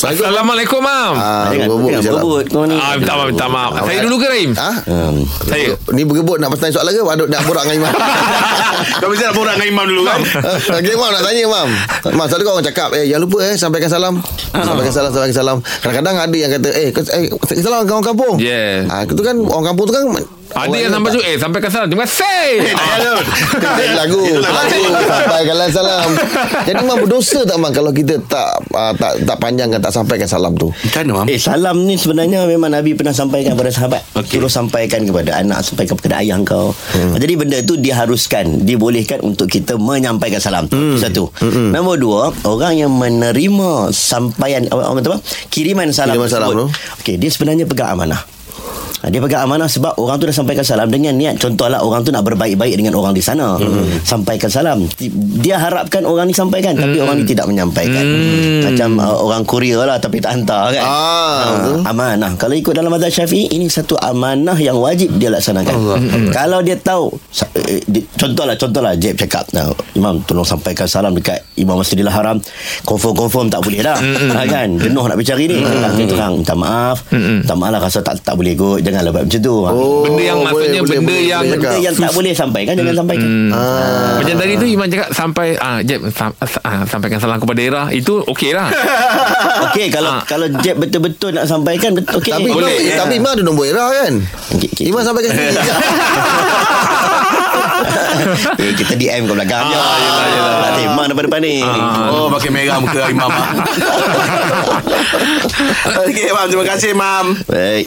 Assalamualaikum, Mam. Ah, berebut jangan je lah. berebut kau ni. Ah, minta maaf, minta maaf. Saya dulu ke, Rahim? Ha? Um, Saya. Ni berebut nak tanya soalan ke? Aduh, nak borak dengan Imam. Kau mesti nak borak dengan Imam dulu kan Okey, Mam nak tanya, Mam. Mam, selalu kau orang cakap, eh, jangan lupa eh, sampaikan salam. Sampaikan salam, sampaikan salam. Kadang-kadang ada yang kata, eh, kau- eh salam kawan kampung. Yeah. Ah, itu kan, orang kampung tu kan... Ada yang sampai tu, eh, sampaikan salam. Terima kasih. Tak payah tu Itu lagu Lagu Sampaikan salam Jadi Mam berdosa tak Mam Kalau kita tak uh, tak tak panjangkan Tak sampaikan salam tu Macam mana Mam? Eh salam ni sebenarnya memang Nabi pernah sampaikan kepada sahabat. Okey. Suruh sampaikan kepada anak, sampaikan kepada ayah kau. Hmm. Jadi benda tu diharuskan, dibolehkan untuk kita menyampaikan salam. Hmm. Satu. Hmm. Nombor dua, orang yang menerima sampaian orang kata apa? Kiriman salam Kiriman salam tersebut. Okey, dia sebenarnya pegang amanah. Dia pegang amanah sebab orang tu dah sampaikan salam dengan niat contohlah orang tu nak berbaik-baik dengan orang di sana. Hmm. Sampaikan salam. Dia harapkan orang ni sampaikan tapi orang ni tidak menyampaikan. Hmm. Macam uh, orang Korea lah tapi tak hantar kan. Ah, betul. amanah. Kalau ikut dalam mazhab Syafi'i ini satu amanah yang wajib dia laksanakan. Hmm. Kalau dia tahu eh, contohlah contohlah Jeb cakap, nah, Imam tolong sampaikan salam dekat Imam Masjidil Haram. Confirm-confirm tak boleh dah. ha, kan? Jenuh nak bicara ni. Dia terang minta maaf. Minta maaf lah rasa tak tak boleh ikut. Janganlah buat macam tu. Ha. Benda yang boleh, maksudnya boleh, benda boleh, yang- boleh Benda yang tak boleh sampaikan jangan sampaikan. Ah. Macam tadi tu Iman cakap sampai ah Jeb sam, ah, sampaikan salam kepada Era itu okey lah. Okey kalau Ah. kalau Jeb betul-betul nak sampaikan betul okey. Tapi Boleh, Imam, ya. tapi Imam ada nombor era kan. Imam sampaikan sendiri eh, kita DM kat belakang je. Ah, yelah, yelah. Tak terima depan-depan ni. Oh pakai merah muka Imam ah. Okey Mam Terima kasih Mam Baik.